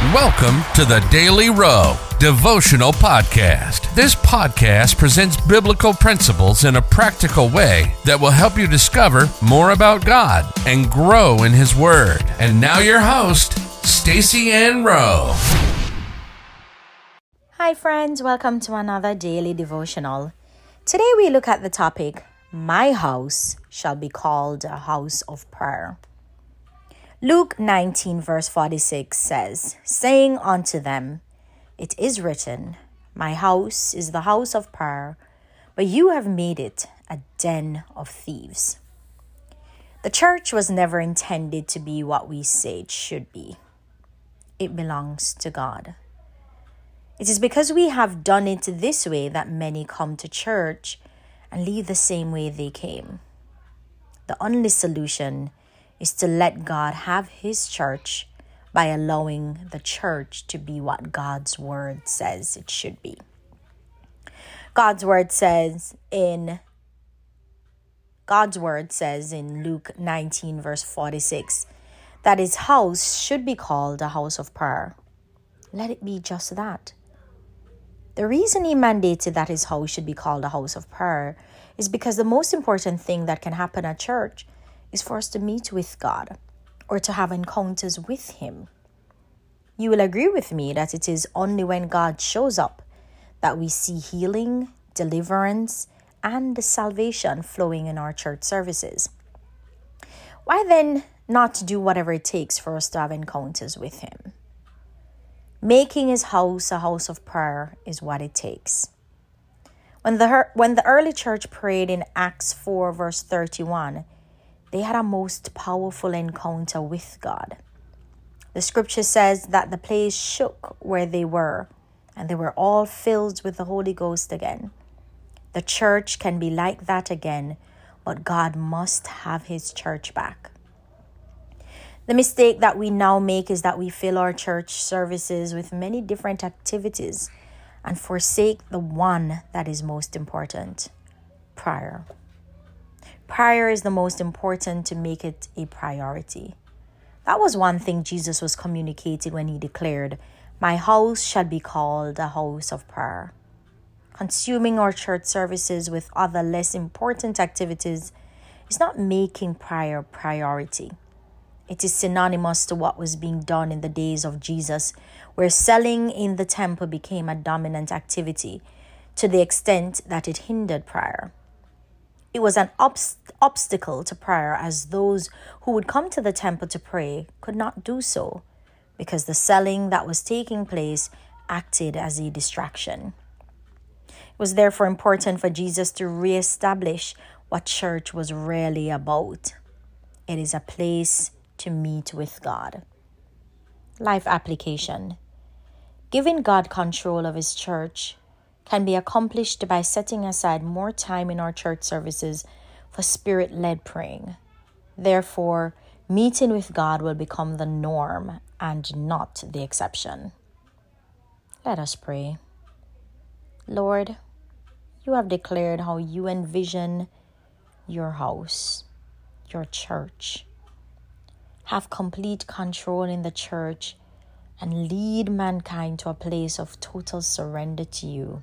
Welcome to the Daily Rowe Devotional Podcast. This podcast presents biblical principles in a practical way that will help you discover more about God and grow in His Word. And now, your host, Stacy Ann Rowe. Hi, friends. Welcome to another daily devotional. Today, we look at the topic My house shall be called a house of prayer. Luke 19, verse 46 says, Saying unto them, It is written, My house is the house of prayer, but you have made it a den of thieves. The church was never intended to be what we say it should be. It belongs to God. It is because we have done it this way that many come to church and leave the same way they came. The only solution is to let God have His church by allowing the church to be what God's word says it should be. God's word says in God's word says in Luke 19 verse 46 that his house should be called a house of prayer. Let it be just that. The reason he mandated that his house should be called a house of prayer is because the most important thing that can happen at church is for us to meet with God or to have encounters with Him. You will agree with me that it is only when God shows up that we see healing, deliverance, and salvation flowing in our church services. Why then not do whatever it takes for us to have encounters with Him? Making His house a house of prayer is what it takes. When the, when the early church prayed in Acts 4, verse 31, they had a most powerful encounter with God. The scripture says that the place shook where they were, and they were all filled with the Holy Ghost again. The church can be like that again, but God must have his church back. The mistake that we now make is that we fill our church services with many different activities and forsake the one that is most important prayer. Prayer is the most important to make it a priority. That was one thing Jesus was communicating when he declared, My house shall be called a house of prayer. Consuming our church services with other less important activities is not making prayer priority. It is synonymous to what was being done in the days of Jesus, where selling in the temple became a dominant activity to the extent that it hindered prayer. It was an obst- obstacle to prayer as those who would come to the temple to pray could not do so because the selling that was taking place acted as a distraction. It was therefore important for Jesus to reestablish what church was really about. It is a place to meet with God. Life application Giving God control of His church can be accomplished by setting aside more time in our church services for spirit led praying. Therefore, meeting with God will become the norm and not the exception. Let us pray. Lord, you have declared how you envision your house, your church. Have complete control in the church and lead mankind to a place of total surrender to you